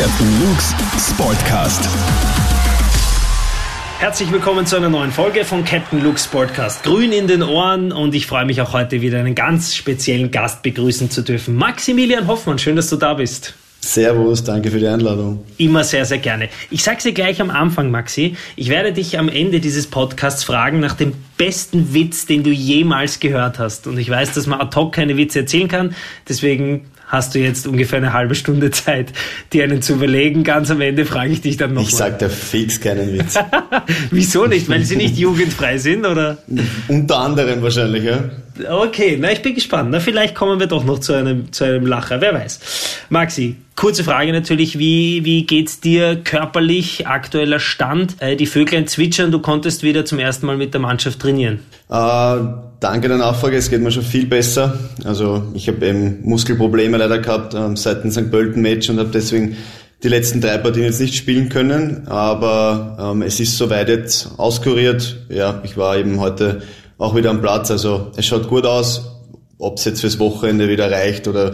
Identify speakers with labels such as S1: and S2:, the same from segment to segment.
S1: Captain Luke's Sportcast.
S2: Herzlich willkommen zu einer neuen Folge von Captain Luke Sportcast. Grün in den Ohren und ich freue mich auch heute wieder einen ganz speziellen Gast begrüßen zu dürfen. Maximilian Hoffmann, schön, dass du da bist.
S3: Servus, danke für die Einladung.
S2: Immer sehr, sehr gerne. Ich sage dir gleich am Anfang, Maxi. Ich werde dich am Ende dieses Podcasts fragen nach dem besten Witz, den du jemals gehört hast. Und ich weiß, dass man ad hoc keine Witze erzählen kann. Deswegen hast du jetzt ungefähr eine halbe Stunde Zeit, dir einen zu überlegen. Ganz am Ende frage ich dich dann noch.
S3: Ich sag dir fix keinen Witz.
S2: Wieso nicht? Weil sie nicht jugendfrei sind, oder?
S3: Unter anderem wahrscheinlich, ja.
S2: Okay, na, ich bin gespannt. Na, vielleicht kommen wir doch noch zu einem, zu einem Lacher, wer weiß. Maxi, kurze Frage natürlich, wie, wie geht's dir körperlich, aktueller Stand? Äh, die Vöglein zwitschern, du konntest wieder zum ersten Mal mit der Mannschaft trainieren.
S3: Äh, danke der Nachfrage, es geht mir schon viel besser. Also ich habe eben Muskelprobleme leider gehabt ähm, seit dem St. Pölten-Match und habe deswegen die letzten drei Partien jetzt nicht spielen können, aber ähm, es ist soweit jetzt auskuriert. Ja, ich war eben heute auch wieder am Platz. Also es schaut gut aus. Ob es jetzt fürs Wochenende wieder reicht oder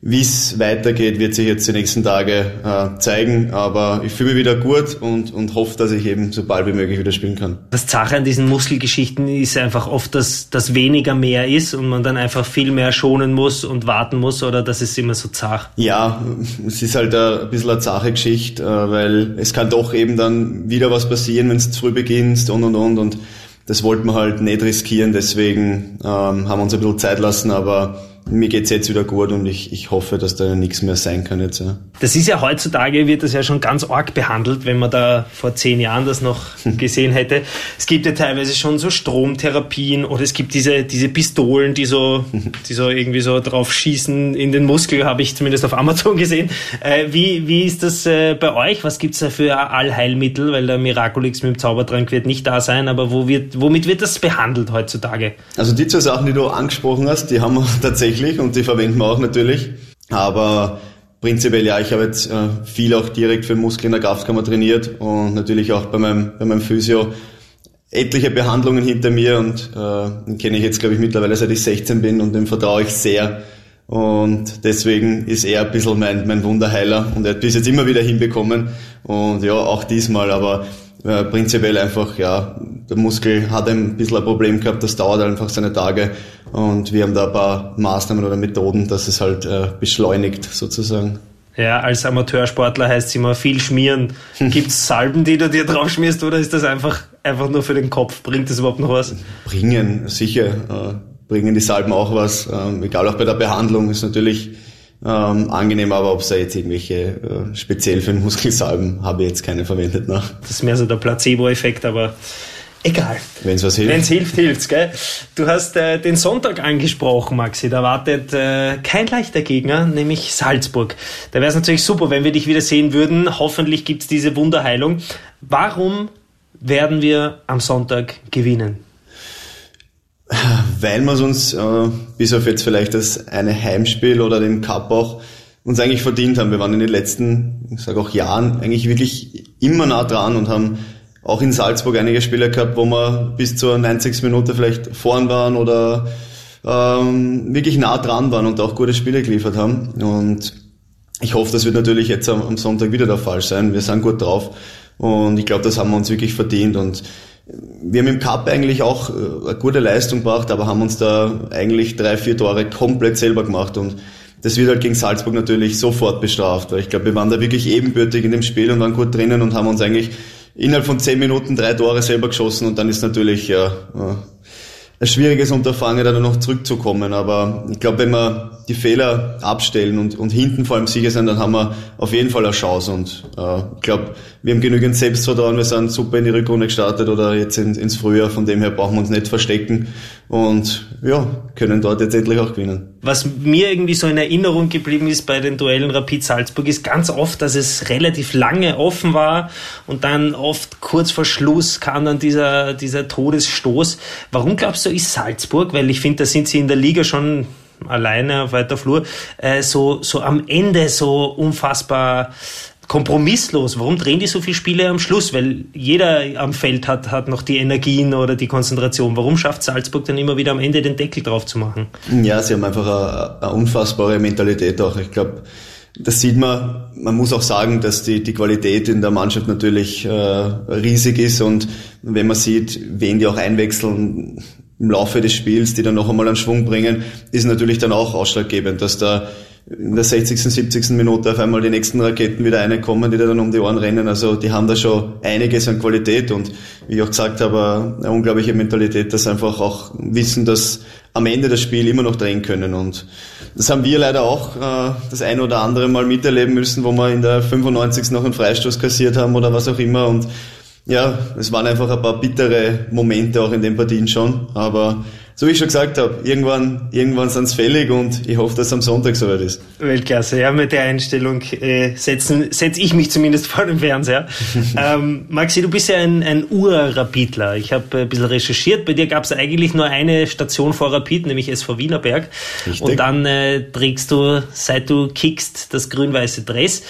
S3: wie es weitergeht, wird sich jetzt die nächsten Tage äh, zeigen. Aber ich fühle mich wieder gut und, und hoffe, dass ich eben so bald wie möglich wieder spielen kann.
S2: Das Zache an diesen Muskelgeschichten ist einfach oft, dass das weniger mehr ist und man dann einfach viel mehr schonen muss und warten muss oder das ist immer so zach?
S3: Ja, es ist halt ein bisschen eine zache Geschichte, äh, weil es kann doch eben dann wieder was passieren, wenn es zu früh beginnst und und und und das wollten wir halt nicht riskieren, deswegen ähm, haben wir uns ein bisschen Zeit lassen, aber mir geht's jetzt wieder gut und ich, ich hoffe, dass da nichts mehr sein kann jetzt. Ja.
S2: Das ist ja heutzutage, wird das ja schon ganz arg behandelt, wenn man da vor zehn Jahren das noch gesehen hätte. Es gibt ja teilweise schon so Stromtherapien oder es gibt diese, diese Pistolen, die so, die so irgendwie so drauf schießen in den Muskel, habe ich zumindest auf Amazon gesehen. Äh, wie, wie ist das äh, bei euch? Was gibt's da für Allheilmittel? Weil der Miraculix mit dem Zaubertrank wird nicht da sein, aber wo wird, womit wird das behandelt heutzutage?
S3: Also die zwei Sachen, die du angesprochen hast, die haben wir tatsächlich und die verwenden wir auch natürlich. Aber prinzipiell ja, ich habe jetzt äh, viel auch direkt für Muskeln in der Kraftkammer trainiert und natürlich auch bei meinem, bei meinem Physio etliche Behandlungen hinter mir und äh, den kenne ich jetzt, glaube ich, mittlerweile seit ich 16 bin und dem vertraue ich sehr. Und deswegen ist er ein bisschen mein, mein Wunderheiler und er hat bis jetzt immer wieder hinbekommen und ja, auch diesmal, aber äh, prinzipiell einfach, ja, der Muskel hat ein bisschen ein Problem gehabt, das dauert einfach seine Tage und wir haben da ein paar Maßnahmen oder Methoden, dass es halt äh, beschleunigt sozusagen.
S2: Ja, als Amateursportler heißt es immer viel schmieren. Gibt es Salben, die du dir drauf schmierst oder ist das einfach, einfach nur für den Kopf? Bringt das überhaupt noch was?
S3: Bringen, sicher. Äh, bringen die Salben auch was. Ähm, egal auch bei der Behandlung ist natürlich ähm, angenehm, aber ob es da jetzt irgendwelche äh, speziell für den Muskelsalben habe ich jetzt keine verwendet nach.
S2: Das ist mehr so der Placebo-Effekt, aber Egal.
S3: Wenn es was hilft.
S2: Wenn es hilft, hilft's, gell? Du hast äh, den Sonntag angesprochen, Maxi. Da wartet äh, kein leichter Gegner, nämlich Salzburg. Da wäre es natürlich super, wenn wir dich wieder sehen würden. Hoffentlich gibt's diese Wunderheilung. Warum werden wir am Sonntag gewinnen?
S3: Weil wir uns, äh, bis auf jetzt vielleicht das eine Heimspiel oder den Cup auch, uns eigentlich verdient haben. Wir waren in den letzten, ich sage auch Jahren, eigentlich wirklich immer nah dran und haben auch in Salzburg einige Spiele gehabt, wo wir bis zur 90. Minute vielleicht vorn waren oder ähm, wirklich nah dran waren und auch gute Spiele geliefert haben. Und ich hoffe, das wird natürlich jetzt am, am Sonntag wieder der Fall sein. Wir sind gut drauf und ich glaube, das haben wir uns wirklich verdient und wir haben im Cup eigentlich auch äh, eine gute Leistung gebracht, aber haben uns da eigentlich drei, vier Tore komplett selber gemacht und das wird halt gegen Salzburg natürlich sofort bestraft, weil ich glaube, wir waren da wirklich ebenbürtig in dem Spiel und waren gut drinnen und haben uns eigentlich innerhalb von zehn Minuten drei Tore selber geschossen und dann ist natürlich ja, ein schwieriges Unterfangen, da noch zurückzukommen. Aber ich glaube, wenn wir die Fehler abstellen und, und hinten vor allem sicher sind, dann haben wir auf jeden Fall eine Chance. Und äh, ich glaube, wir haben genügend Selbstvertrauen, wir sind super in die Rückrunde gestartet oder jetzt in, ins Frühjahr, von dem her brauchen wir uns nicht verstecken und ja, können dort jetzt endlich auch gewinnen.
S2: Was mir irgendwie so in Erinnerung geblieben ist bei den Duellen Rapid Salzburg ist ganz oft, dass es relativ lange offen war und dann oft kurz vor Schluss kam dann dieser, dieser Todesstoß. Warum glaubst du, ist Salzburg, weil ich finde, da sind sie in der Liga schon alleine auf weiter Flur, äh, so, so am Ende so unfassbar kompromisslos. Warum drehen die so viele Spiele am Schluss? Weil jeder am Feld hat, hat noch die Energien oder die Konzentration. Warum schafft Salzburg dann immer wieder am Ende den Deckel drauf zu machen?
S3: Ja, sie haben einfach eine, eine unfassbare Mentalität auch. Ich glaube, das sieht man, man muss auch sagen, dass die, die Qualität in der Mannschaft natürlich äh, riesig ist und wenn man sieht, wen die auch einwechseln im Laufe des Spiels, die dann noch einmal einen Schwung bringen, ist natürlich dann auch ausschlaggebend, dass da in der 60., 70. Minute auf einmal die nächsten Raketen wieder reinkommen, die da dann um die Ohren rennen. Also die haben da schon einiges an Qualität und wie ich auch gesagt habe, eine unglaubliche Mentalität, dass einfach auch wissen, dass am Ende das Spiel immer noch drehen können. Und das haben wir leider auch äh, das ein oder andere Mal miterleben müssen, wo wir in der 95. noch einen Freistoß kassiert haben oder was auch immer. Und ja, es waren einfach ein paar bittere Momente auch in den Partien schon. Aber so wie ich schon gesagt habe, irgendwann, irgendwann sind es fällig und ich hoffe, dass es am Sonntag soweit ist.
S2: Weltklasse, ja, mit der Einstellung äh, setzen setze ich mich zumindest vor dem Fernseher. ähm, Maxi, du bist ja ein, ein Ur-Rapidler. Ich habe ein bisschen recherchiert. Bei dir gab es eigentlich nur eine Station vor Rapid, nämlich SV Wienerberg. Richtig. Und dann äh, trägst du, seit du kickst, das grün-weiße Dress.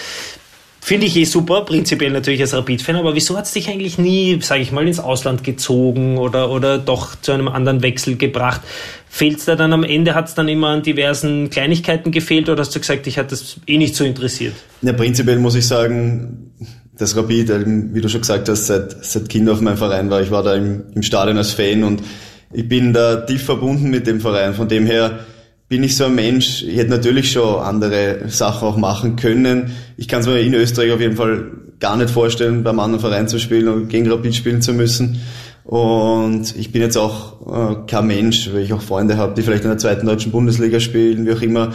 S2: Finde ich eh super, prinzipiell natürlich als Rapid-Fan, aber wieso hat es dich eigentlich nie, sage ich mal, ins Ausland gezogen oder, oder doch zu einem anderen Wechsel gebracht? Fehlt es da dann am Ende, hat es dann immer an diversen Kleinigkeiten gefehlt oder hast du gesagt, ich hatte das eh nicht so interessiert?
S3: Ja, prinzipiell muss ich sagen, das Rapid, wie du schon gesagt hast, seit, seit Kind auf meinem Verein war. Ich war da im, im Stadion als Fan und ich bin da tief verbunden mit dem Verein. Von dem her bin ich so ein Mensch, ich hätte natürlich schon andere Sachen auch machen können. Ich kann es mir in Österreich auf jeden Fall gar nicht vorstellen, beim anderen Verein zu spielen und gegen Rapid spielen zu müssen. Und ich bin jetzt auch äh, kein Mensch, weil ich auch Freunde habe, die vielleicht in der zweiten deutschen Bundesliga spielen, wie auch immer,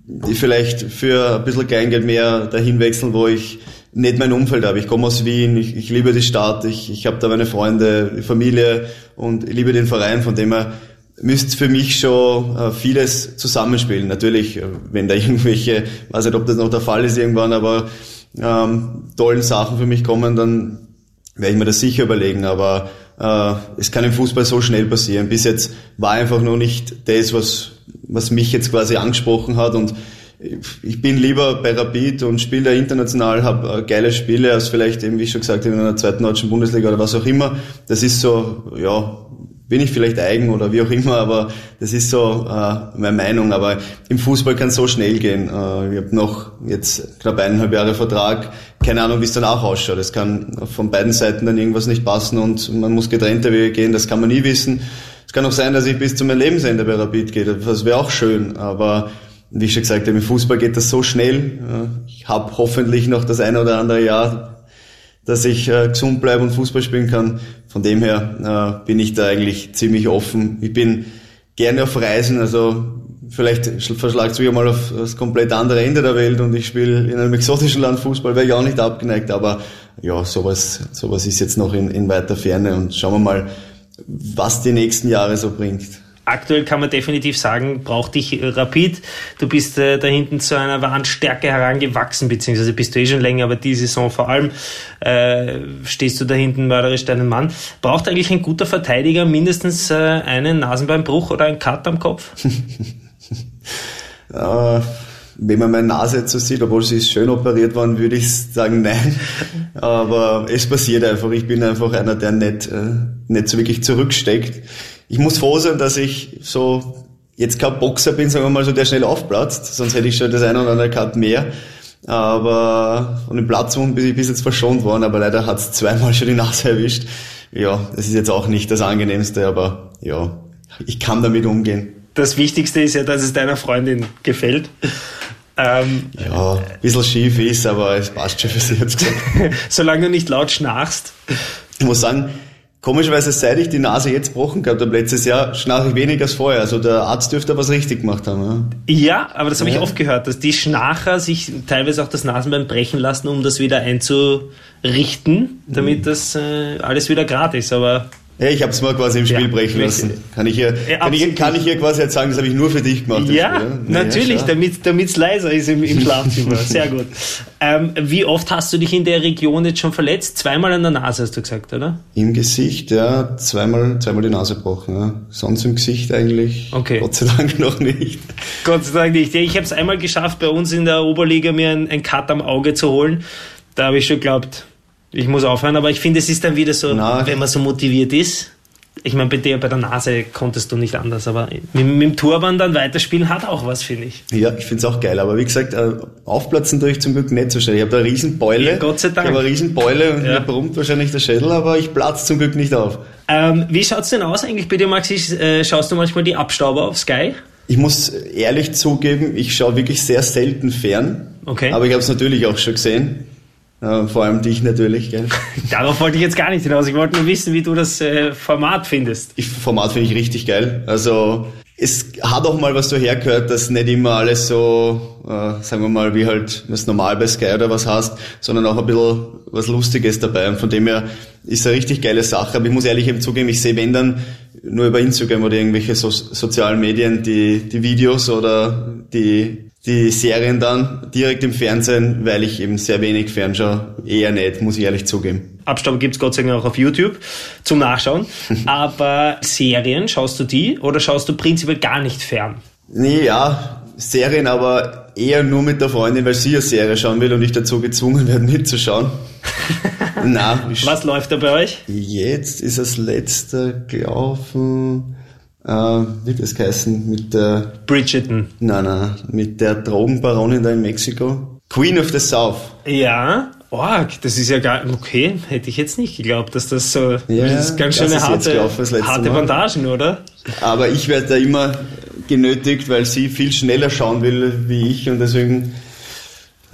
S3: die vielleicht für ein bisschen Kleingeld mehr dahin wechseln, wo ich nicht mein Umfeld habe. Ich komme aus Wien, ich, ich liebe die Stadt, ich, ich habe da meine Freunde, Familie und ich liebe den Verein, von dem her müsste für mich schon äh, vieles zusammenspielen. Natürlich, äh, wenn da irgendwelche, weiß nicht, ob das noch der Fall ist irgendwann, aber ähm, tollen Sachen für mich kommen, dann werde ich mir das sicher überlegen. Aber äh, es kann im Fußball so schnell passieren. Bis jetzt war einfach noch nicht das, was, was mich jetzt quasi angesprochen hat und ich bin lieber bei Rapid und spiele da international, habe äh, geile Spiele, als vielleicht eben, wie schon gesagt in einer zweiten deutschen Bundesliga oder was auch immer. Das ist so, ja, bin ich vielleicht eigen oder wie auch immer, aber das ist so äh, meine Meinung. Aber im Fußball kann es so schnell gehen. Äh, ich habe noch jetzt knapp eineinhalb Jahre Vertrag. Keine Ahnung, wie es danach ausschaut. Es kann von beiden Seiten dann irgendwas nicht passen und man muss getrennte Wege gehen. Das kann man nie wissen. Es kann auch sein, dass ich bis zu meinem Lebensende bei Rapid gehe. Das wäre auch schön. Aber wie ich schon gesagt habe, im Fußball geht das so schnell. Ich habe hoffentlich noch das eine oder andere Jahr dass ich äh, gesund bleibe und Fußball spielen kann. Von dem her äh, bin ich da eigentlich ziemlich offen. Ich bin gerne auf Reisen, also vielleicht verschlagt es mich mal auf das komplett andere Ende der Welt und ich spiele in einem exotischen Land Fußball, wäre ich auch nicht abgeneigt, aber ja, sowas, sowas ist jetzt noch in, in weiter Ferne und schauen wir mal, was die nächsten Jahre so bringt
S2: aktuell kann man definitiv sagen, braucht dich Rapid. Du bist äh, da hinten zu einer wahren Stärke herangewachsen, beziehungsweise bist du eh schon länger, aber die Saison vor allem äh, stehst du da hinten mörderisch deinen Mann. Braucht eigentlich ein guter Verteidiger mindestens äh, einen Nasenbeinbruch oder einen Cut am Kopf?
S3: äh, wenn man meine Nase jetzt so sieht, obwohl sie ist schön operiert worden, würde ich sagen nein. Aber es passiert einfach. Ich bin einfach einer, der nicht, äh, nicht so wirklich zurücksteckt ich muss froh sein, dass ich so jetzt kein Boxer bin, sagen wir mal so, der schnell aufplatzt, sonst hätte ich schon das eine oder andere Cut mehr. Aber von dem Platzwund bin ich bis jetzt verschont worden, aber leider hat es zweimal schon die Nase erwischt. Ja, das ist jetzt auch nicht das Angenehmste, aber ja, ich kann damit umgehen.
S2: Das Wichtigste ist ja, dass es deiner Freundin gefällt.
S3: Ähm, ja, ein bisschen schief ist, aber es passt schon für sie jetzt.
S2: Solange du nicht laut schnarchst.
S3: Ich muss sagen, Komischerweise, seit ich die Nase jetzt gebrochen gehabt habe, letztes Jahr, schnarche ich weniger als vorher. Also der Arzt dürfte was richtig gemacht haben.
S2: Ja, ja aber das habe ja. ich oft gehört, dass die Schnarcher sich teilweise auch das Nasenbein brechen lassen, um das wieder einzurichten, damit mhm. das äh, alles wieder gratis ist. Aber
S3: ja, ich habe es mal quasi im Spiel ja, brechen lassen. Kann ich, hier, ja, kann, ich, kann ich hier quasi jetzt sagen, das habe ich nur für dich gemacht.
S2: Ja, nee, natürlich, ja, damit es leiser ist im, im Schlafzimmer. Sehr gut. Ähm, wie oft hast du dich in der Region jetzt schon verletzt? Zweimal an der Nase, hast du gesagt, oder?
S3: Im Gesicht, ja. Zweimal, zweimal die Nase gebrochen. Ja. Sonst im Gesicht eigentlich. Okay. Gott sei Dank noch nicht.
S2: Gott sei Dank nicht. Ich habe es einmal geschafft, bei uns in der Oberliga mir ein, ein Cut am Auge zu holen. Da habe ich schon geglaubt, ich muss aufhören, aber ich finde, es ist dann wieder so, Na, wenn man so motiviert ist. Ich meine, bei dir bei der Nase konntest du nicht anders, aber mit, mit dem Turban dann weiterspielen hat auch was, finde ich.
S3: Ja, ich finde es auch geil. Aber wie gesagt, äh, aufplatzen tue ich zum Glück nicht so schnell. Ich habe da eine Riesenbeule.
S2: Ja, Gott sei Dank.
S3: Ich habe eine Riesenbeule und
S2: Ja.
S3: mir brummt wahrscheinlich der Schädel, aber ich platze zum Glück nicht auf.
S2: Ähm, wie schaut's denn aus eigentlich bei dir, Maxi? Äh, schaust du manchmal die Abstauber auf Sky?
S3: Ich muss ehrlich zugeben, ich schaue wirklich sehr selten fern.
S2: Okay.
S3: Aber ich habe es natürlich auch schon gesehen. Vor allem dich natürlich. Gell?
S2: Darauf wollte ich jetzt gar nicht hinaus. Ich wollte nur wissen, wie du das äh, Format findest.
S3: Ich, Format finde ich richtig geil. Also es hat auch mal was so hergehört, dass nicht immer alles so, äh, sagen wir mal, wie halt was normal bei Sky oder was hast, sondern auch ein bisschen was Lustiges dabei. Und von dem her ist eine richtig geile Sache. Aber ich muss ehrlich eben zugeben, ich sehe wenn dann nur über Instagram oder irgendwelche so sozialen Medien die, die Videos oder die die Serien dann direkt im Fernsehen, weil ich eben sehr wenig fernschaue. Eher nicht, muss ich ehrlich zugeben.
S2: Abstauber gibt's Gott sei Dank auch auf YouTube zum Nachschauen. Aber Serien, schaust du die oder schaust du prinzipiell gar nicht fern?
S3: Nee, ja, Serien, aber eher nur mit der Freundin, weil sie eine Serie schauen will und ich dazu gezwungen werde mitzuschauen. Na, ich-
S2: Was läuft da bei euch?
S3: jetzt ist das letzte gelaufen, äh, wie das geheißen, mit der,
S2: Bridgerton.
S3: nein, nein, mit der Drogenbaronin da in Mexiko. Queen of the South.
S2: Ja, org, das ist ja gar, okay, hätte ich jetzt nicht geglaubt, dass das so,
S3: Ja,
S2: das ist ganz
S3: ist jetzt
S2: harte,
S3: gelaufen,
S2: harte. Bandagen, oder?
S3: Aber ich werde da immer genötigt, weil sie viel schneller schauen will wie ich und deswegen,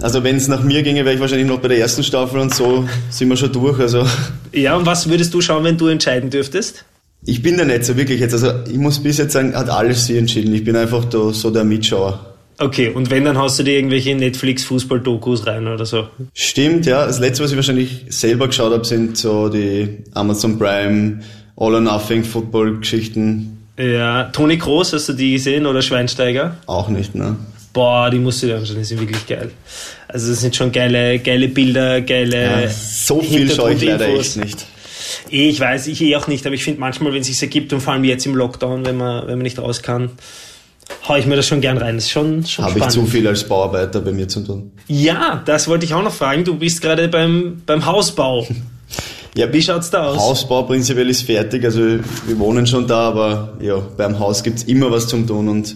S3: also wenn es nach mir ginge, wäre ich wahrscheinlich noch bei der ersten Staffel und so sind wir schon durch. Also
S2: Ja, und was würdest du schauen, wenn du entscheiden dürftest?
S3: Ich bin da nicht so wirklich jetzt. Also ich muss bis jetzt sagen, hat alles sie entschieden. Ich bin einfach da, so der Mitschauer.
S2: Okay, und wenn, dann hast du dir irgendwelche Netflix-Fußball-Dokus rein oder so.
S3: Stimmt, ja. Das letzte, was ich wahrscheinlich selber geschaut habe, sind so die Amazon Prime, All or Nothing Football-Geschichten.
S2: Ja, Toni Kroos, hast du die gesehen oder Schweinsteiger?
S3: Auch nicht, ne?
S2: Boah, die musst du dir anschauen, die sind wirklich geil. Also das sind schon geile, geile Bilder, geile
S3: Ja, so viel schaue ich leider echt nicht.
S2: Eh, Ich weiß, ich eh auch nicht, aber ich finde manchmal, wenn es sich ergibt und vor allem jetzt im Lockdown, wenn man, wenn man nicht raus kann, hau ich mir das schon gern rein. Das ist schon, schon
S3: Habe ich zu viel als Bauarbeiter bei mir zu tun.
S2: Ja, das wollte ich auch noch fragen. Du bist gerade beim, beim Hausbau.
S3: Ja,
S2: Wie schaut's da aus?
S3: Hausbau prinzipiell ist fertig, also wir wohnen schon da, aber ja, beim Haus gibt's immer was zum tun und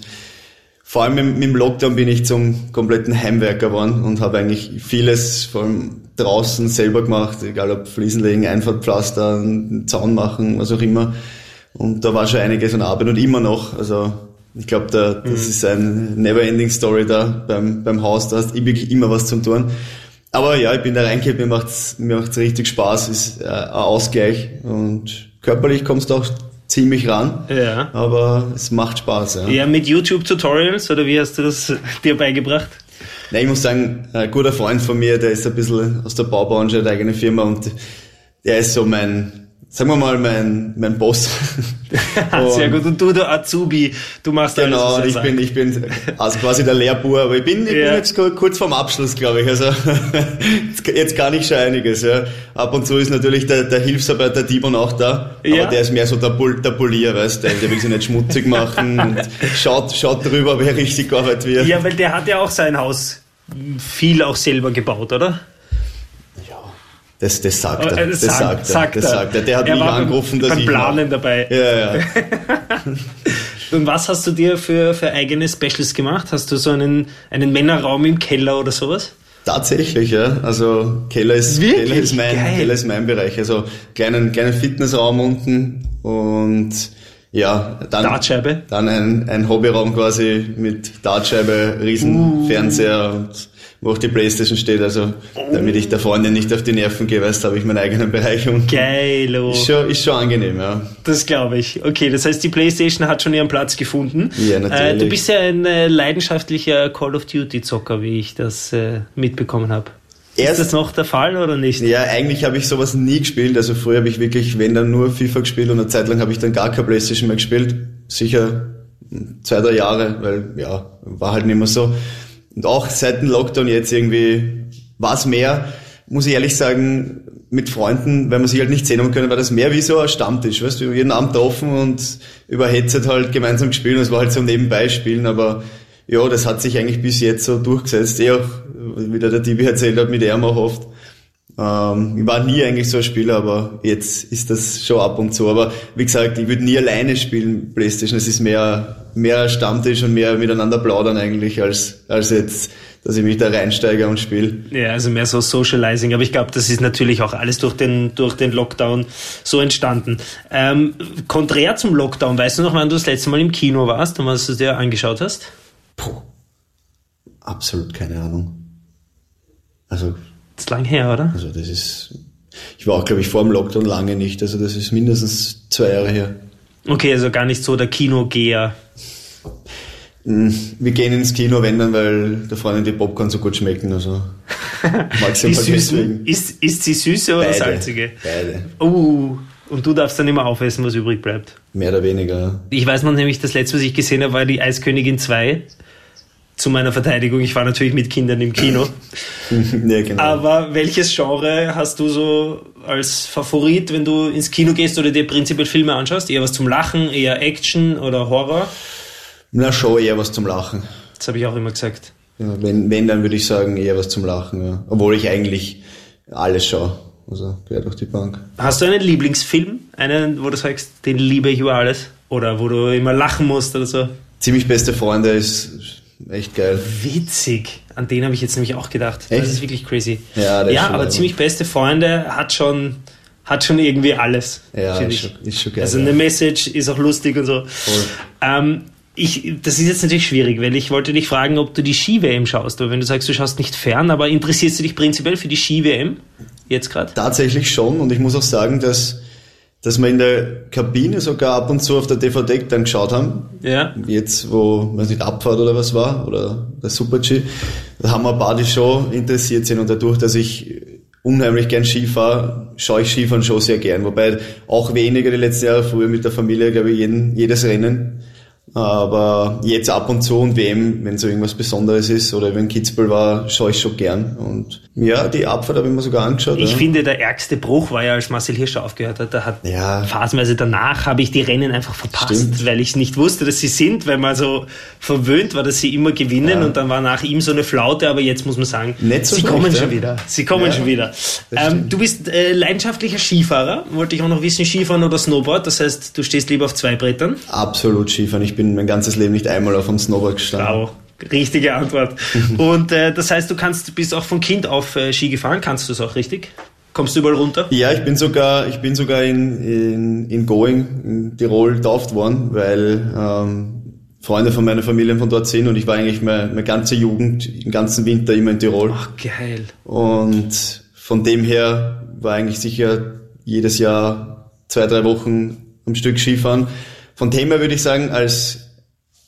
S3: vor allem mit, mit dem Lockdown bin ich zum kompletten Heimwerker geworden und habe eigentlich vieles vor allem draußen selber gemacht, egal ob Fliesen legen, Einfahrtpflaster, Zaun machen, was auch immer. Und da war schon einiges an Arbeit und immer noch, also ich glaube, da, das ist ein never-ending Story da beim, beim Haus, da hast du wirklich immer was zum tun. Aber ja, ich bin da reingekehrt, mir macht's, mir macht's richtig Spaß, ist äh, ein Ausgleich und körperlich kommst du auch ziemlich ran.
S2: Ja.
S3: Aber es macht Spaß, ja.
S2: Ja, mit YouTube-Tutorials oder wie hast du das dir beigebracht?
S3: Nein, ich muss sagen, ein guter Freund von mir, der ist ein bisschen aus der Baubranche, hat eigene Firma und der ist so mein, sagen wir mal, mein, mein Boss.
S2: Sehr gut. Und du, der Azubi, du machst
S3: Genau,
S2: alles, er
S3: ich bin, ich bin also quasi der Lehrbur, aber ich bin, ich
S2: Ja.
S3: bin jetzt kur- kurz vorm Abschluss, glaube ich. Also jetzt- kann ich schon einiges. Ja. Ab und zu ist natürlich der, der Hilfsarbeiter Timon auch da,
S2: Ja.
S3: aber der ist mehr so der, Pol, der Polier, weißt du, der will sich nicht schmutzig machen und schaut, schaut drüber, wer richtig gearbeitet wird.
S2: Ja, weil der hat ja auch sein Haus viel auch selber gebaut, oder?
S3: Das, das sagt er.
S2: Äh,
S3: Das
S2: sagt-
S3: sagt er. Das sagt er. Der hat
S2: Er
S3: mich angerufen, dass
S2: beim
S3: ich
S2: Planen dabei.
S3: Ja, ja.
S2: Und was hast du dir für, für eigene Specials gemacht? Hast du so einen, einen Männerraum im Keller oder sowas?
S3: Tatsächlich, ja. Also Keller ist,
S2: Wirklich?
S3: Keller ist mein,
S2: Geil.
S3: Keller ist mein Bereich. Also kleinen, kleinen Fitnessraum unten und ja, dann,
S2: Dartscheibe?
S3: dann ein, ein Hobbyraum quasi mit Dartscheibe, Riesenfernseher und wo auch die Playstation steht. Also damit ich der Freundin nicht auf die Nerven gehe, weißt, habe ich meinen eigenen Bereich und
S2: Geilo.
S3: ist schon, ist schon angenehm, ja.
S2: Das glaube ich. Okay, das heißt, die Playstation hat schon ihren Platz gefunden.
S3: Ja, natürlich.
S2: Äh, du bist ja ein äh, leidenschaftlicher Call of Duty-Zocker, wie ich das äh, mitbekommen habe. Ist
S3: Erst-
S2: das noch der Fall oder nicht?
S3: Ja, eigentlich habe ich sowas nie gespielt. Also früher habe ich wirklich, wenn dann nur FIFA gespielt und eine Zeit lang habe ich dann gar keine Playstation mehr gespielt. Sicher zwei, drei Jahre, weil ja, war halt nicht mehr so. Und auch seit dem Lockdown jetzt irgendwie war mehr, muss ich ehrlich sagen, mit Freunden, weil man sich halt nicht sehen haben können, war das mehr wie so ein Stammtisch, weißt du, jeden Abend offen und über Headset halt gemeinsam gespielt und es war halt so nebenbei spielen, aber ja, das hat sich eigentlich bis jetzt so durchgesetzt, eh auch, wie der Tibi erzählt hat, mit auch oft. Ähm, ich war nie eigentlich so ein Spieler, aber jetzt ist das schon ab und zu. Aber wie gesagt, ich würde nie alleine spielen, Playstation. Es ist mehr, mehr Stammtisch und mehr miteinander plaudern eigentlich, als, als jetzt, dass ich mich da reinsteige und spiele.
S2: Ja, also mehr so Socializing. Aber ich glaube, das ist natürlich auch alles durch den, durch den Lockdown so entstanden. Ähm, konträr zum Lockdown, weißt du noch, wann du das letzte Mal im Kino warst und was du dir angeschaut hast?
S3: Puh, absolut keine Ahnung. Also
S2: das ist lang her, oder?
S3: Also das ist, ich war auch, glaube ich, vor dem Lockdown lange nicht. Also das ist mindestens zwei Jahre her.
S2: Okay, also gar nicht so der Kinogeher.
S3: Hm, wir gehen ins Kino, wenn dann, weil der Freundin die Popcorn so gut schmecken. Also
S2: maximal deswegen. Ist, ist sie süße oder
S3: Beide.
S2: salzige?
S3: Beide.
S2: Uh, und du darfst dann immer aufessen, was übrig bleibt.
S3: Mehr oder weniger.
S2: Ich weiß noch nämlich, das letzte, was ich gesehen habe, war die Eiskönigin 2 zu meiner Verteidigung, ich war natürlich mit Kindern im Kino. ja, genau. Aber welches Genre hast du so als Favorit, wenn du ins Kino gehst oder dir prinzipiell Filme anschaust? Eher was zum Lachen, eher Action oder Horror?
S3: Na, schon eher was zum Lachen.
S2: Das habe ich auch immer gesagt.
S3: Ja, wenn, wenn, dann würde ich sagen, eher was zum Lachen, ja. Obwohl ich eigentlich alles schaue. Also quer durch die Bank.
S2: Hast du einen Lieblingsfilm? Einen, wo du sagst, den liebe ich über alles? Oder wo du immer lachen musst oder so?
S3: Ziemlich beste Freunde ist echt geil.
S2: Witzig. An den habe ich jetzt nämlich auch gedacht. Echt? Das ist wirklich crazy.
S3: Ja,
S2: ja aber geil. ziemlich beste Freunde hat schon, hat schon irgendwie alles.
S3: Ja, ist schon, ist schon, geil.
S2: Also eine Message ist auch lustig und so.
S3: Voll.
S2: Ähm, ich, das ist jetzt natürlich schwierig, weil ich wollte dich fragen, ob du die Ski-WM schaust. Aber wenn du sagst, du schaust nicht fern, aber interessierst du dich prinzipiell für die Ski-WM jetzt gerade?
S3: Tatsächlich schon. Und ich muss auch sagen, dass dass wir in der Kabine sogar ab und zu auf der DVD dann geschaut haben.
S2: Ja.
S3: Jetzt, wo, weiß nicht, Abfahrt oder was war, oder der Super-G, da haben wir ein paar, die schon interessiert sind und dadurch, dass ich unheimlich gern Ski fahre, schaue ich Skifahren schon sehr gern. Wobei auch weniger die letzten Jahre früher mit der Familie, glaube ich, jeden, jedes Rennen. Aber jetzt ab und zu und WM, wenn so irgendwas Besonderes ist oder wenn Kitzbühel war, schaue ich schon gern. Und ja, die Abfahrt habe ich mir sogar angeschaut.
S2: Ich
S3: ja.
S2: finde, der ärgste Bruch war ja, als Marcel Hirscher aufgehört hat. Da hat
S3: ja.
S2: phasenweise danach habe ich die Rennen einfach verpasst,
S3: Stimmt.
S2: weil ich nicht wusste, dass sie sind, weil man so verwöhnt war, dass sie immer gewinnen
S3: Ja.
S2: und dann war nach ihm so eine Flaute, aber jetzt muss man sagen,
S3: so
S2: sie kommen schon wieder. Sie kommen schon wieder. Ähm, du bist äh, leidenschaftlicher Skifahrer, wollte ich auch noch wissen, Skifahren oder Snowboard, das heißt, du stehst lieber auf zwei Brettern.
S3: Absolut Skifahren. Ich bin mein ganzes Leben nicht einmal auf einem Snowboard gestanden.
S2: Bravo. Richtige Antwort. Und äh, das heißt, du kannst, bist auch von Kind auf äh, Ski gefahren, kannst du es auch richtig? Kommst du überall runter?
S3: Ja, ich bin sogar, ich bin sogar in, in, in Going, in Tirol, tauft worden, weil ähm, Freunde von meiner Familie von dort sind und ich war eigentlich meine, meine ganze Jugend, den ganzen Winter immer in Tirol.
S2: Ach, geil.
S3: Und von dem her war eigentlich sicher jedes Jahr zwei, drei Wochen am Stück Skifahren. Von dem her würde ich sagen, als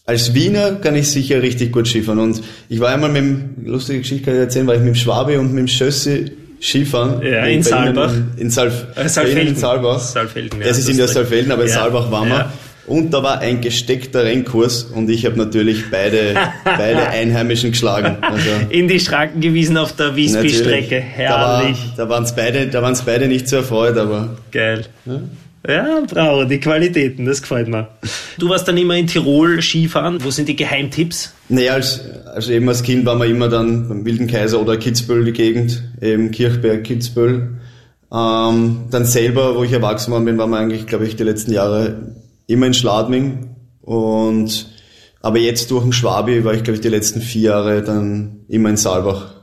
S3: als Wiener kann ich sicher richtig gut Skifahren. Und ich war einmal mit dem, lustige Geschichte kann ich erzählen, war ich mit dem Schwabe und mit dem Schössi Skifahren.
S2: Ja, in Saalbach.
S3: In, in Salf,
S2: Äh,
S3: Ihnen in Saalbach.
S2: Saalfelden, ja.
S3: Ja, Sie sind ja
S2: das ist
S3: Saalfelden, aber in
S2: Ja.
S3: Saalbach waren wir.
S2: Ja.
S3: Und da war ein gesteckter Rennkurs und ich habe natürlich beide, beide Einheimischen geschlagen. Also,
S2: In die Schranken gewiesen auf der Wiesby-Strecke.
S3: Natürlich. Da, war,
S2: Herrlich.
S3: da waren es beide, da waren's beide nicht so erfreut, aber
S2: Geil. Ja, bravo, die Qualitäten, das gefällt mir. Du warst dann immer in Tirol Skifahren. Wo sind die Geheimtipps?
S3: naja, als, also eben als Kind waren wir immer dann beim Wilden Kaiser oder Kitzbühel die Gegend, eben Kirchberg, Kitzbühel. Ähm, dann selber, wo ich erwachsen geworden bin, waren wir eigentlich, glaube ich, die letzten Jahre immer in Schladming. Und aber jetzt durch den Schwabi war ich, glaube ich, die letzten vier Jahre dann immer in Saalbach.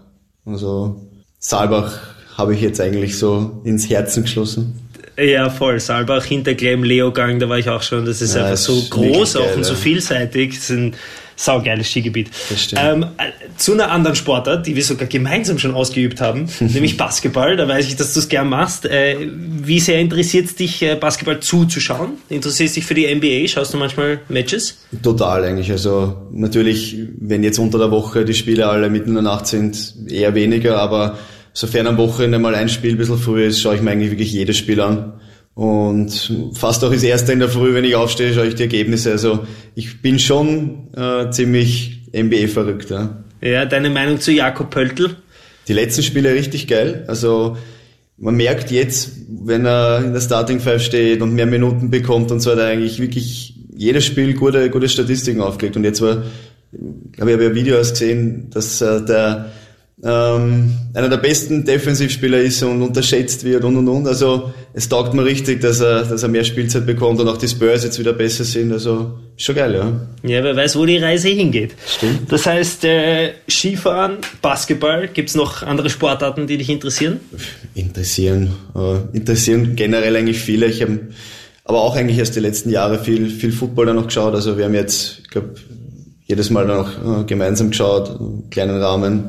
S3: Also Saalbach habe ich jetzt eigentlich so ins Herzen geschlossen.
S2: Ja, voll. Saalbach, Hinterglemm, Leogang, da war ich auch schon. Das ist
S3: Ja,
S2: einfach
S3: ist
S2: so
S3: wirklich
S2: groß auch
S3: geil,
S2: und so vielseitig. Das ist ein saugeiles Skigebiet.
S3: Das stimmt.
S2: Ähm, äh, zu einer anderen Sportart, die wir sogar gemeinsam schon ausgeübt haben, nämlich Basketball. Da weiß ich, dass du es gern machst. Äh, wie sehr interessiert es dich, äh, Basketball zuzuschauen? Interessierst dich für die NBA? Schaust du manchmal Matches?
S3: Total eigentlich. Also natürlich, wenn jetzt unter der Woche die Spiele alle mitten in der Nacht sind, eher weniger, aber sofern am Wochenende mal ein Spiel ein bisschen früher ist, schaue ich mir eigentlich wirklich jedes Spiel an. Und fast auch das erste in der Früh, wenn ich aufstehe, schaue ich die Ergebnisse. Also ich bin schon äh, ziemlich NBA-verrückt. Ja.
S2: Ja, deine Meinung zu Jakob Pöltl?
S3: Die letzten Spiele richtig geil. Also man merkt jetzt, wenn er in der Starting Five steht und mehr Minuten bekommt und so, hat er eigentlich wirklich jedes Spiel gute, gute Statistiken aufgelegt. Und jetzt war, glaube ich, habe ja Videos gesehen, dass äh, der ähm, einer der besten Defensivspieler ist und unterschätzt wird und und und. Also es taugt mir richtig, dass er, dass er mehr Spielzeit bekommt und auch die Spurs jetzt wieder besser sind. Also ist schon geil, ja.
S2: Ja, wer weiß, wo die Reise hingeht.
S3: Stimmt.
S2: Das heißt, äh, Skifahren, Basketball, gibt's noch andere Sportarten, die dich interessieren?
S3: Interessieren, äh, interessieren generell eigentlich viele. Ich habe aber auch eigentlich erst die letzten Jahre viel, viel Football dann noch geschaut. Also wir haben jetzt, ich glaube, jedes Mal dann auch äh, gemeinsam geschaut, im kleinen Rahmen.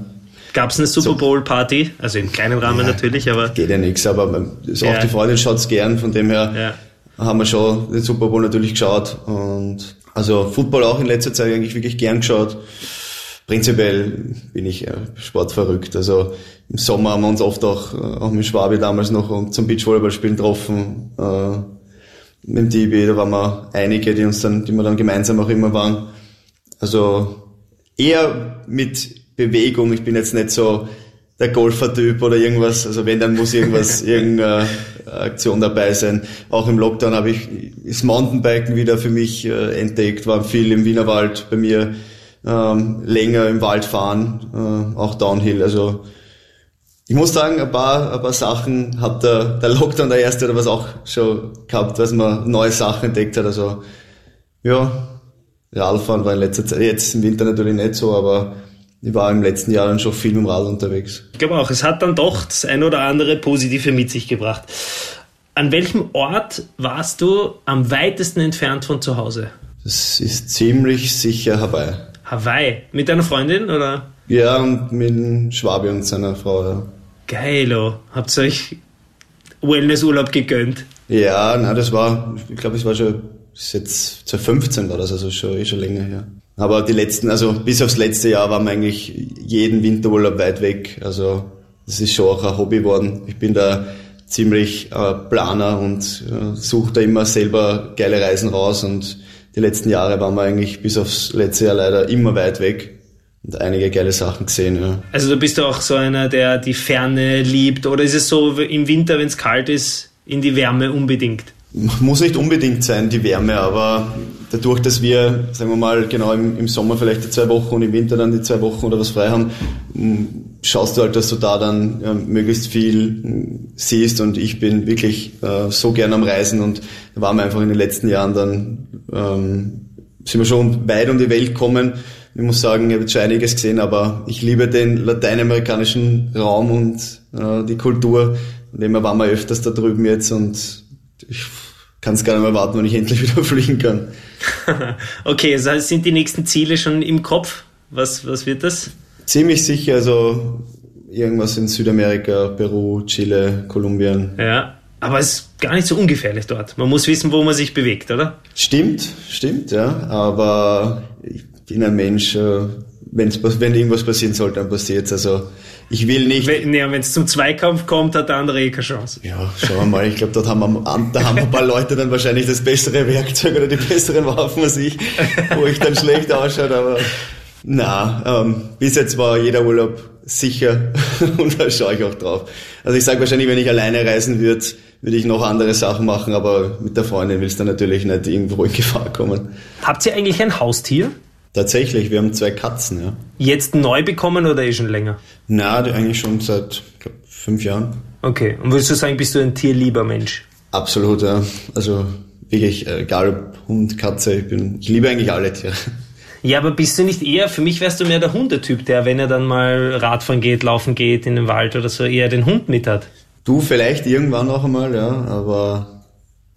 S2: Gab es eine Super Bowl Party? Also im kleinen Rahmen
S3: Ja,
S2: natürlich, aber
S3: Geht ja nichts, aber man- ist
S2: Ja.
S3: auch die Freundin schaut's gern, von dem her
S2: ja.
S3: haben wir schon den Super Bowl natürlich geschaut und also Football auch in letzter Zeit eigentlich wirklich gern geschaut. Prinzipiell bin ich äh, sportverrückt. Also im Sommer haben wir uns oft auch, äh, auch mit Schwabi damals noch um- zum Beachvolleyballspielen getroffen. Äh, mit dem Tibi, da waren wir einige, die uns dann, die wir dann gemeinsam auch immer waren. Also eher mit Bewegung. Ich bin jetzt nicht so der Golfer-Typ oder irgendwas. Also wenn, dann muss irgendwas, irgendeine Aktion dabei sein. Auch im Lockdown habe ich das Mountainbiken wieder für mich äh, entdeckt, war viel im Wienerwald bei mir, ähm, länger im Wald fahren, äh, auch Downhill. Also ich muss sagen, ein paar, ein paar Sachen hat der, der Lockdown der erste oder was auch schon gehabt, was man neue Sachen entdeckt hat. Also ja, Radfahren war in letzter Zeit, jetzt im Winter natürlich nicht so, aber ich war im letzten Jahr dann schon viel mit dem Rad unterwegs.
S2: Ich glaube auch, es hat dann doch das ein oder andere Positive mit sich gebracht. An welchem Ort warst du am weitesten entfernt von zu Hause?
S3: Das ist ziemlich sicher Hawaii.
S2: Hawaii. Mit deiner Freundin oder?
S3: Ja, und mit dem Schwabi und seiner Frau, ja.
S2: Geilo. Habt ihr euch Wellnessurlaub gegönnt?
S3: Ja, na, das war, ich glaube, es war schon, ist jetzt 2015 war das, also schon, eh schon länger her. Aber die letzten, also bis aufs letzte Jahr waren wir eigentlich jeden Winterurlaub weit weg. Also das ist schon auch ein Hobby geworden. Ich bin da ziemlich äh, Planer und äh, suche da immer selber geile Reisen raus und die letzten Jahre waren wir eigentlich bis aufs letzte Jahr leider immer weit weg und einige geile Sachen gesehen, ja.
S2: Also du bist auch so einer, der die Ferne liebt. Oder ist es so im Winter, wenn es kalt ist, in die Wärme unbedingt?
S3: Muss nicht unbedingt sein, die Wärme, aber dadurch, dass wir, sagen wir mal, genau im, im Sommer vielleicht die zwei Wochen und im Winter dann die zwei Wochen oder was frei haben, m, schaust du halt, dass du da dann ja, möglichst viel m, siehst und ich bin wirklich äh, so gern am Reisen und da waren wir einfach in den letzten Jahren dann, ähm, sind wir schon weit um die Welt gekommen. Ich muss sagen, ich habe schon einiges gesehen, aber ich liebe den lateinamerikanischen Raum und äh, die Kultur. Und immer waren wir öfters da drüben jetzt und ich kann es gar nicht mehr warten, wenn ich endlich wieder fliegen kann.
S2: okay, also sind die nächsten Ziele schon im Kopf? Was, was wird das?
S3: Ziemlich sicher, also irgendwas in Südamerika, Peru, Chile, Kolumbien.
S2: Ja, aber es ist gar nicht so ungefährlich dort. Man muss wissen, wo man sich bewegt, oder?
S3: Stimmt, stimmt, ja. Aber ich bin ein Mensch, äh, wenn's, wenn irgendwas passieren sollte, dann passiert's. Also ich will nicht.
S2: Wenn ja, es zum Zweikampf kommt, hat der andere eh keine Chance.
S3: Ja, schauen wir mal. Ich glaube, dort haben wir, da haben ein paar Leute dann wahrscheinlich das bessere Werkzeug oder die besseren Waffen als ich, wo ich dann schlecht ausschaue. Aber na, ähm, bis jetzt war jeder Urlaub sicher und da schaue ich auch drauf. Also ich sage wahrscheinlich, wenn ich alleine reisen würde, würde ich noch andere Sachen machen, aber mit der Freundin willst du natürlich nicht irgendwo in Gefahr kommen.
S2: Habt ihr eigentlich ein Haustier?
S3: Tatsächlich, wir haben zwei Katzen, ja.
S2: Jetzt neu bekommen oder eh schon länger?
S3: Na, eigentlich schon seit glaub, fünf Jahren.
S2: Okay. Und würdest du sagen, bist du ein tierlieber Mensch?
S3: Absolut, ja. Also wirklich, äh, egal ob Hund, Katze, ich bin, ich liebe eigentlich alle Tiere.
S2: Ja, aber bist du nicht eher, für mich wärst du mehr der Hundetyp, der, wenn er dann mal Radfahren geht, laufen geht in den Wald oder so, eher den Hund mit hat.
S3: Du vielleicht irgendwann noch einmal, ja, aber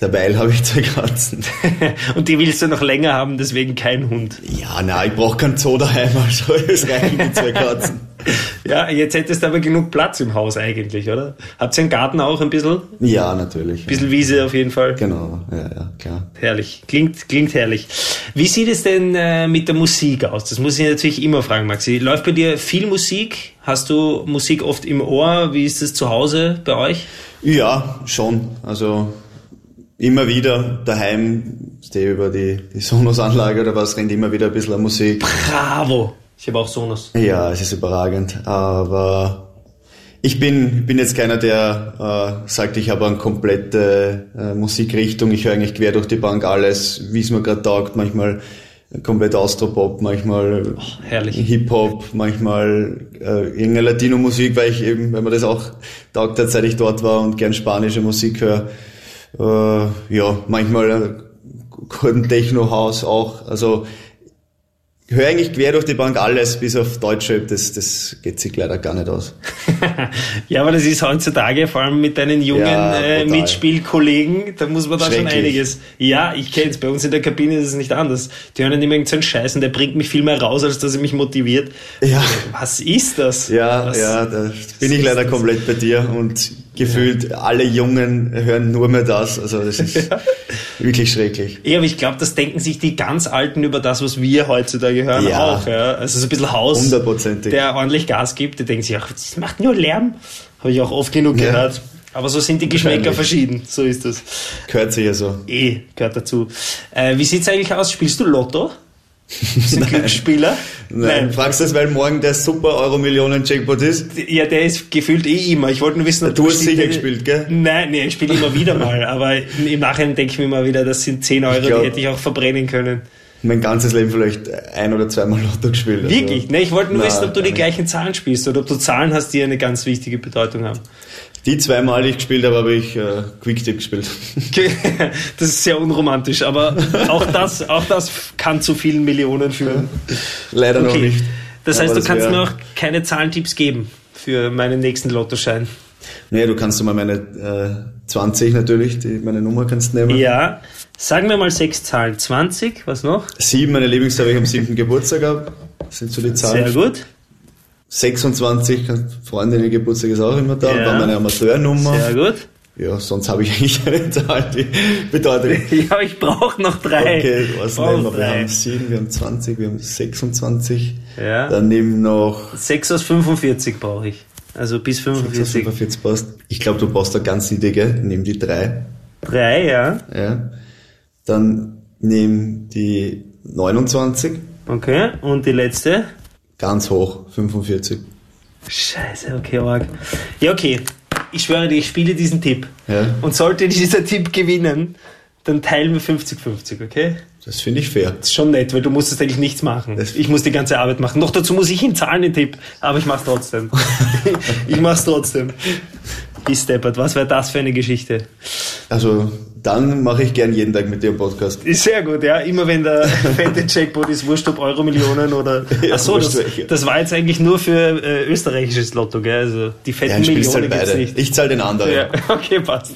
S3: derweil habe ich zwei Katzen.
S2: Und die willst du noch länger haben, deswegen kein Hund.
S3: Ja, na, ich brauche kein Zoo daheim, also es reichen die zwei Katzen.
S2: Ja, jetzt hättest du aber genug Platz im Haus eigentlich, oder? Habt ihr einen Garten auch ein bisschen?
S3: Ja, natürlich.
S2: Ein bisschen Wiese auf jeden Fall.
S3: Genau, ja, ja, klar.
S2: Herrlich, klingt, klingt herrlich. Wie sieht es denn äh, mit der Musik aus? Das muss ich natürlich immer fragen, Maxi. Läuft bei dir viel Musik? Hast du Musik oft im Ohr? Wie ist es zu Hause bei euch?
S3: Ja, schon. Also immer wieder daheim, stehe über die, die Sonos-Anlage oder was, rennt immer wieder ein bisschen Musik.
S2: Bravo! Ich habe auch Sonos.
S3: Ja, es ist überragend, aber ich bin, bin jetzt keiner, der äh, sagt, ich habe eine komplette äh, Musikrichtung, ich höre eigentlich quer durch die Bank alles, wie es mir gerade taugt. Manchmal komplett Austropop, manchmal
S2: herrlich.
S3: Hip-Hop, manchmal äh, irgendeine Latino-Musik, weil ich eben, weil mir das auch taugt seit ich dort war und gern spanische Musik höre. Äh, ja, manchmal äh, Techno-House auch. Also höre eigentlich quer durch die Bank alles, bis auf Deutschrap, das, das geht sich leider gar nicht aus.
S2: ja, aber das ist heutzutage, vor allem mit deinen jungen
S3: Ja,
S2: äh. Mitspielkollegen, da muss man da schon einiges. Ja, ich kenn's, bei uns in der Kabine ist es nicht anders. Die hören immer irgendeinen Scheiß und der bringt mich viel mehr raus, als dass er mich motiviert.
S3: Ja.
S2: Was ist das?
S3: Ja,
S2: Was,
S3: ja, da bin ich leider komplett bei dir und gefühlt alle Jungen hören nur mehr das. Also das ist wirklich schrecklich.
S2: Ja, aber ich glaube, das denken sich die ganz Alten über das, was wir heutzutage hören,
S3: Ja.
S2: auch. Ja? Also so ein bisschen Haus, der ordentlich Gas gibt, die denken sich, ach, das macht nur Lärm. Habe ich auch oft genug
S3: Ja.
S2: gehört. Aber so sind die Geschmäcker verschieden. So ist das.
S3: Gehört sich ja so.
S2: Eh, gehört dazu. Äh, wie sieht's eigentlich aus? Spielst du Lotto? Bist du ein Glücksspieler?
S3: Nein. Fragst du das, weil morgen der super Euro-Millionen-Jackpot ist?
S2: Ja, der ist gefühlt eh immer. Ich wollte nur wissen, ob
S3: Du hast sicher gespielt, gell?
S2: Nein, nee, ich spiele immer wieder mal. Aber im Nachhinein denke ich mir mal wieder, das sind 10 Euro,
S3: glaub-
S2: die hätte ich auch verbrennen können.
S3: Mein ganzes Leben vielleicht ein oder zweimal Lotto gespielt. Also,
S2: Wirklich? Ne, ich wollte nur
S3: Nein,
S2: wissen, ob du die gleichen Zahlen spielst oder ob du Zahlen hast, die eine ganz wichtige Bedeutung haben.
S3: Die zweimal, die ich gespielt habe, habe ich äh, Quicktip gespielt.
S2: Das ist sehr unromantisch, aber auch das, auch das kann zu vielen Millionen führen.
S3: Leider noch
S2: Okay.
S3: nicht.
S2: Das
S3: Aber
S2: heißt, du kannst
S3: wär-
S2: mir auch keine Zahlentipps geben für meinen nächsten Lottoschein.
S3: Nee, du kannst mal meine äh, 20 natürlich, die, meine Nummer kannst du nehmen.
S2: Ja, sagen wir mal sechs Zahlen. 20, was noch?
S3: Sieben, meine Lieblingszahl, weil ich am siebten Geburtstag. Das sind so die Zahlen.
S2: Sehr gut.
S3: 26, Freundin Geburtstag ist auch immer da,
S2: Ja.
S3: war meine Amateurnummer.
S2: Sehr gut.
S3: Ja, sonst habe ich eigentlich eine Zahl, die bedeutet.
S2: Ja, ich brauche noch drei.
S3: Okay, was
S2: Ich brauch
S3: nehmen
S2: noch
S3: wir? Wir
S2: drei.
S3: haben 7, wir haben 20, wir haben 26.
S2: Ja.
S3: Dann nehmen noch
S2: 6 aus 45 brauche ich. Also bis 45.
S3: 45 passt. Ich glaube, du brauchst da ganz niedrige. Nimm die 3.
S2: Drei, ja.
S3: Ja. Dann nimm die 29.
S2: Okay. Und die letzte?
S3: Ganz hoch, 45.
S2: Scheiße, okay, arg. Ja, okay. Ich schwöre dir, ich spiele diesen Tipp.
S3: Ja.
S2: Und sollte dieser Tipp gewinnen, dann teilen wir 50-50, okay?
S3: Das finde ich fair.
S2: Das ist schon nett, weil du musstest eigentlich nichts machen.
S3: Das-
S2: ich muss die ganze Arbeit machen. Noch dazu muss ich ihn zahlen, den Tipp. Aber ich mach's trotzdem. ich mach's trotzdem. Ist deppert. Was wäre das für eine Geschichte?
S3: Also, dann mache ich gern jeden Tag mit dir einen Podcast.
S2: Sehr gut, ja. Immer wenn der fette Jackpot ist, wurscht ob Euro Millionen oder.
S3: Ja,
S2: Ach so,
S3: wurscht
S2: das, das war jetzt eigentlich nur für äh, österreichisches Lotto, gell? Also die fetten
S3: Ja,
S2: Millionen
S3: halt
S2: gibt's
S3: beide.
S2: nicht.
S3: Ich zahle den anderen.
S2: Ja, okay, passt.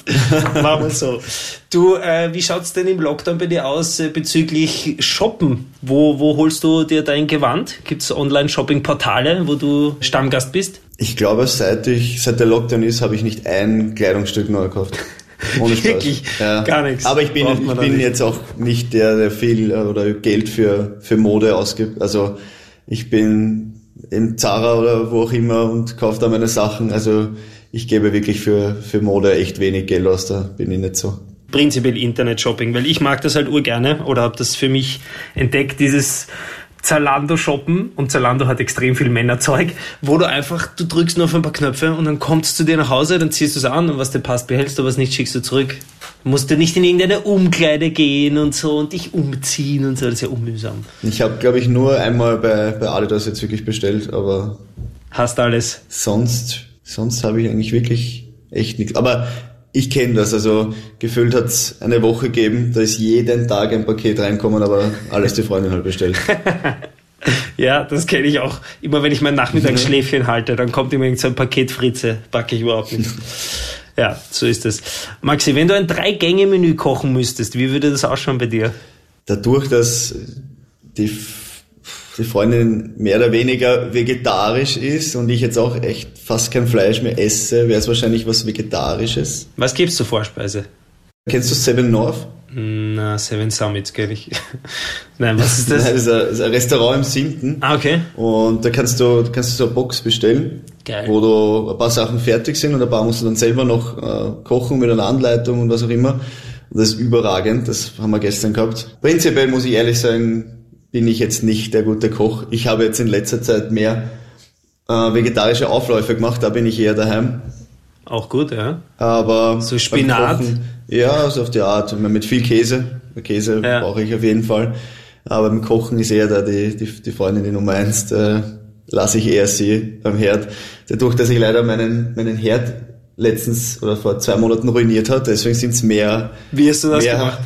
S2: Machen wir so. Du, äh, wie schaut's denn im Lockdown bei dir aus äh, bezüglich Shoppen? Wo, wo holst du dir dein Gewand? Gibt's Online-Shopping-Portale, wo du Stammgast bist?
S3: Ich glaube, seit ich, seit der Lockdown ist, habe ich nicht ein Kleidungsstück neu gekauft. Ohne Spaß.
S2: Wirklich? Gar nichts.
S3: Aber ich bin, ich bin jetzt auch nicht der, der viel äh, oder Geld für, für Mode ausgibt. Also ich bin im Zara oder wo auch immer und kaufe da meine Sachen. Also ich gebe wirklich für, für Mode echt wenig Geld aus, da bin ich nicht so.
S2: prinzipiell Internet-Shopping, weil ich mag das halt urgerne oder habe das für mich entdeckt, dieses Zalando-Shoppen und Zalando hat extrem viel Männerzeug, wo du einfach, du drückst nur auf ein paar Knöpfe und dann kommst du zu dir nach Hause, dann ziehst du es an und was dir passt, behältst du, was nicht, schickst du zurück. Du musst du nicht in irgendeine Umkleide gehen und so und dich umziehen und so, das ist ja unmühsam.
S3: Ich habe, glaube ich, nur einmal bei, bei Adidas jetzt wirklich bestellt, aber
S2: Hast alles.
S3: sonst, sonst habe ich eigentlich wirklich echt nichts. Aber ich kenne das, also gefühlt hat es eine Woche gegeben, da ist jeden Tag ein Paket reinkommen, aber alles die Freundin halt bestellt.
S2: Ja, das kenne ich auch. Immer wenn ich mein Nachmittagsschläfchen halte, dann kommt immer irgend so ein Paket Fritze. Packe ich überhaupt nicht. Ja, so ist es. Maxi, wenn du ein Drei-Gänge-Menü kochen müsstest, wie würde das ausschauen bei dir?
S3: Dadurch, dass die, die Freundin mehr oder weniger vegetarisch ist und ich jetzt auch echt fast kein Fleisch mehr esse, wäre es wahrscheinlich was Vegetarisches.
S2: Was gibt's zur Vorspeise?
S3: Kennst du Seven North?
S2: Na, Seven Summits kenne ich. Nein, was ist das?
S3: Das ist ein, das ist ein Restaurant im Siebten.
S2: Ah, okay.
S3: Und da kannst du, kannst du so eine Box bestellen,
S2: Geil.
S3: wo du ein paar Sachen fertig sind und ein paar musst du dann selber noch äh, kochen mit einer Anleitung und was auch immer. Und das ist überragend, das haben wir gestern gehabt. Prinzipiell muss ich ehrlich sagen, bin ich jetzt nicht der gute Koch. Ich habe jetzt in letzter Zeit mehr äh, vegetarische Aufläufe gemacht, da bin ich eher daheim.
S2: Auch gut, ja.
S3: Aber
S2: So Spinat?
S3: Kochen- ja, so auf die Art. Mit viel Käse. Käse
S2: Ja.
S3: brauche ich auf jeden Fall. Aber beim Kochen ist eher da die, die, die Freundin die Nummer eins, da lasse ich eher sie beim Herd. Dadurch, dass ich leider meinen, meinen Herd letztens oder vor zwei Monaten ruiniert hat, deswegen sind es mehr.
S2: Wie hast du das
S3: mehr,
S2: gemacht?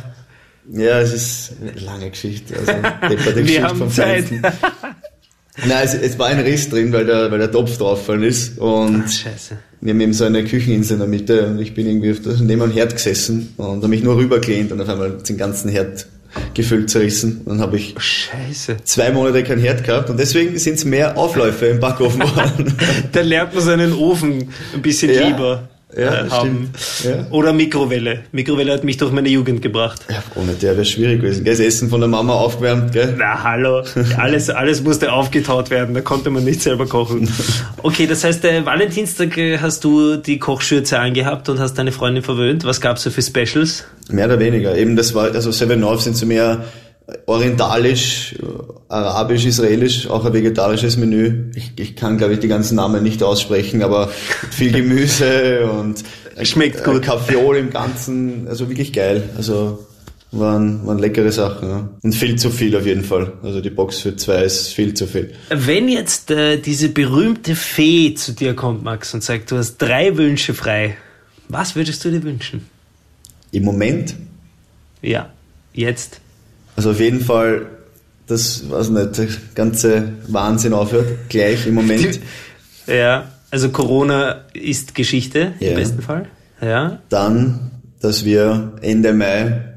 S3: Ja, es ist eine lange Geschichte. Also depperte
S2: Wir
S3: Geschichte
S2: haben
S3: vom
S2: Zeit.
S3: Nein, es, es war ein Riss drin, weil der, weil der Topf draufgefallen ist. Und
S2: Scheiße.
S3: wir haben eben so eine Kücheninsel in der Mitte und ich bin irgendwie auf der, neben einem Herd gesessen und habe mich nur rübergelehnt und auf einmal den ganzen Herd gefüllt zerrissen. Und dann habe ich
S2: Scheiße.
S3: zwei Monate kein Herd gehabt und deswegen sind es mehr Aufläufe im Backofen geworden.
S2: Dann lernt man seinen Ofen ein bisschen
S3: Ja.
S2: lieber
S3: Ja,
S2: äh, haben.
S3: Ja.
S2: Oder Mikrowelle. Mikrowelle hat mich durch meine Jugend gebracht.
S3: ja, ohne der wäre schwierig gewesen. Gell, Das Essen von der Mama aufgewärmt, gell?
S2: Na, hallo. Alles, alles musste aufgetaut werden, da konnte man nicht selber kochen. Okay, das heißt, äh, Valentinstag äh, hast du die Kochschürze angehabt und hast deine Freundin verwöhnt. Was gab's so für Specials?
S3: Mehr oder weniger. Eben das war, also Seven North sind so mehr orientalisch, äh, arabisch, israelisch, auch ein vegetarisches Menü. Ich, ich kann, glaube ich, die ganzen Namen nicht aussprechen, aber viel Gemüse und
S2: Schmeckt
S3: äh,
S2: gut.
S3: Kaffeeol im Ganzen. Also wirklich geil. Also waren, waren leckere Sachen. Ja. Und viel zu viel auf jeden Fall. Also die Box für zwei ist viel zu viel.
S2: Wenn jetzt äh, diese berühmte Fee zu dir kommt, Max, und sagt, du hast drei Wünsche frei, was würdest du dir wünschen?
S3: Im Moment,
S2: Ja, jetzt.
S3: Also auf jeden Fall, das, weiß nicht, der ganze Wahnsinn aufhört. Gleich im Moment.
S2: Ja, also Corona ist Geschichte im
S3: Ja.
S2: besten Fall. Ja,
S3: Dann, dass wir Ende Mai,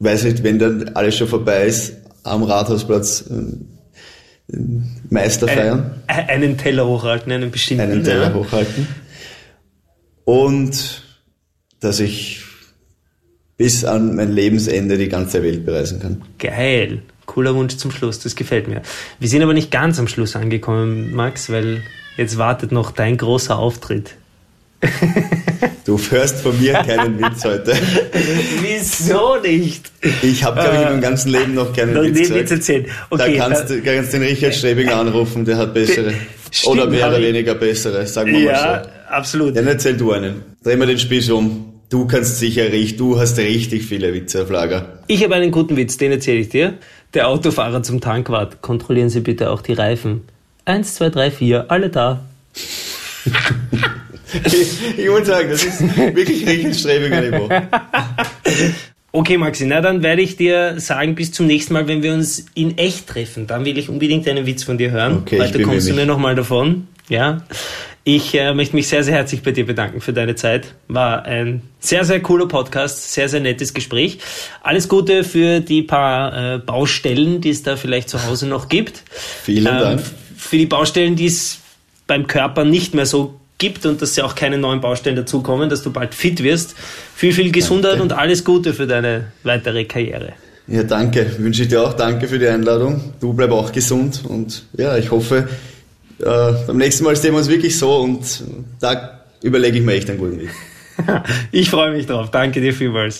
S3: weiß nicht, wenn dann alles schon vorbei ist, am Rathausplatz äh, Meister feiern,
S2: Ein- einen Teller hochhalten, einen bestimmten.
S3: einen Teller
S2: ja.
S3: hochhalten. Und dass ich bis an mein Lebensende die ganze Welt bereisen kann.
S2: Geil. Cooler Wunsch zum Schluss, das gefällt mir. Wir sind aber nicht ganz am Schluss angekommen, Max, weil jetzt wartet noch dein großer Auftritt.
S3: Du hörst von mir keinen Witz heute.
S2: Wieso nicht?
S3: Ich habe, glaube ich, in meinem ganzen Leben noch keinen
S2: Noch
S3: Witz.
S2: Witz erzählen. Okay,
S3: da kannst
S2: äh,
S3: du kannst den Richard Strebinger anrufen, der hat bessere.
S2: Stimmt,
S3: oder mehr oder weniger bessere, sagen wir
S2: ja,
S3: mal so.
S2: absolut.
S3: Dann erzähl du einen. Dreh mal den Spieß um. Du kannst sicher richtig, du hast richtig viele Witze auf Lager.
S2: Ich habe einen guten Witz, den erzähle ich dir. Der Autofahrer zum Tankwart. Kontrollieren Sie bitte auch die Reifen. Eins, zwei, drei, vier, alle da.
S3: Ich, ich muss sagen, das ist wirklich Richard Strebinger Niveau.
S2: Okay, Maxi, na dann werde ich dir sagen, bis zum nächsten Mal, wenn wir uns in echt treffen. Dann will ich unbedingt einen Witz von dir hören.
S3: Okay, ich
S2: Heute kommst du mir nochmal davon. Ja. Ich äh, möchte mich sehr, sehr herzlich bei dir bedanken für deine Zeit. War ein sehr, sehr cooler Podcast, sehr, sehr nettes Gespräch. Alles Gute für die paar äh, Baustellen, die es da vielleicht zu Hause noch gibt.
S3: Vielen Dank.
S2: Für die Baustellen, die es beim Körper nicht mehr so gibt und dass ja auch keine neuen Baustellen dazukommen, dass du bald fit wirst. Viel, viel Gesundheit
S3: Danke.
S2: und alles Gute für deine weitere Karriere.
S3: Ja, danke. Wünsche ich dir auch. Danke für die Einladung. Du bleib auch gesund und ja, ich hoffe, äh, beim nächsten Mal sehen wir uns wirklich so und da überlege ich mir echt einen guten Weg.
S2: Ich freue mich drauf. Danke dir vielmals.